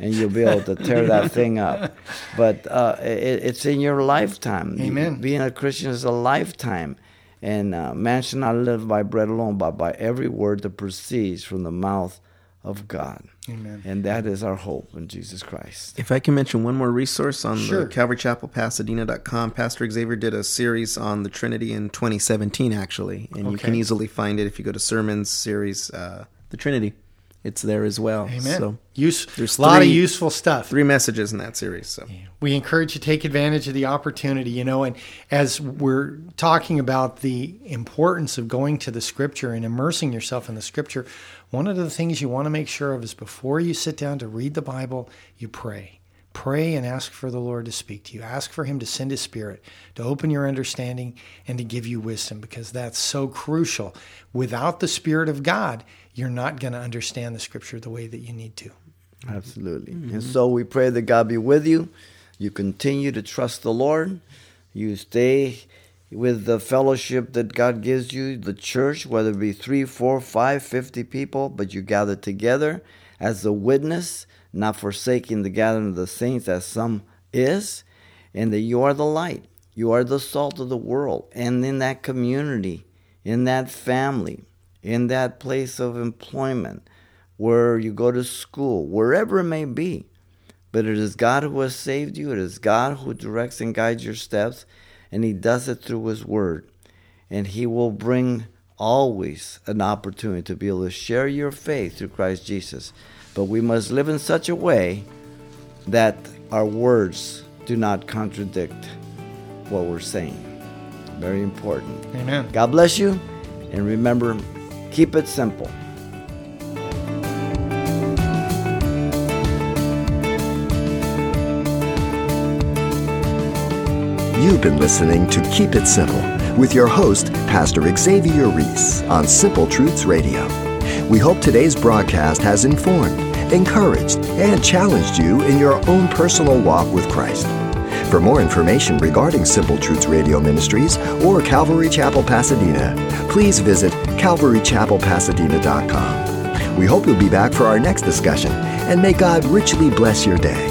and you'll be able to tear that thing up. But uh, it, it's in your lifetime. Amen. Being a Christian is a lifetime. And uh, man shall not live by bread alone, but by every word that proceeds from the mouth of God. Amen. And that is our hope in Jesus Christ. If I can mention one more resource on Sure. the CalvaryChapelPasadena.com, Pastor Xavier did a series on the Trinity in 2017, actually, and you can easily find it if you go to sermons series, uh, the Trinity. It's there as well. Amen. So Use, there's a lot of useful stuff. three messages in that series. So we encourage you to take advantage of the opportunity, you know, and as we're talking about the importance of going to the scripture and immersing yourself in the scripture, one of the things you want to make sure of is before you sit down to read the Bible, you pray. Pray and ask for the Lord to speak to you. Ask for Him to send His Spirit, to open your understanding, and to give you wisdom, because that's so crucial. Without the Spirit of God, you're not going to understand the scripture the way that you need to. Absolutely. And mm-hmm. so we pray that God be with you. You continue to trust the Lord. You stay with the fellowship that God gives you, the church, whether it be three, four, five, fifty people, but you gather together as a witness, not forsaking the gathering of the saints as some is, and that you are the light. You are the salt of the world. And in that community, in that family, in that place of employment, where you go to school, wherever it may be. But it is God who has saved you. It is God who directs and guides your steps, and He does it through His Word. And He will bring always an opportunity to be able to share your faith through Christ Jesus. But we must live in such a way that our words do not contradict what we're saying. Very important. Amen. God bless you, and remember, keep it simple. You've been listening to Keep It Simple with your host, Pastor Xavier Reese on Simple Truths Radio. We hope today's broadcast has informed, encouraged, and challenged you in your own personal walk with Christ. For more information regarding Simple Truths Radio Ministries or Calvary Chapel Pasadena, please visit calvarychapelpasadena.com. We hope you'll be back for our next discussion, and may God richly bless your day.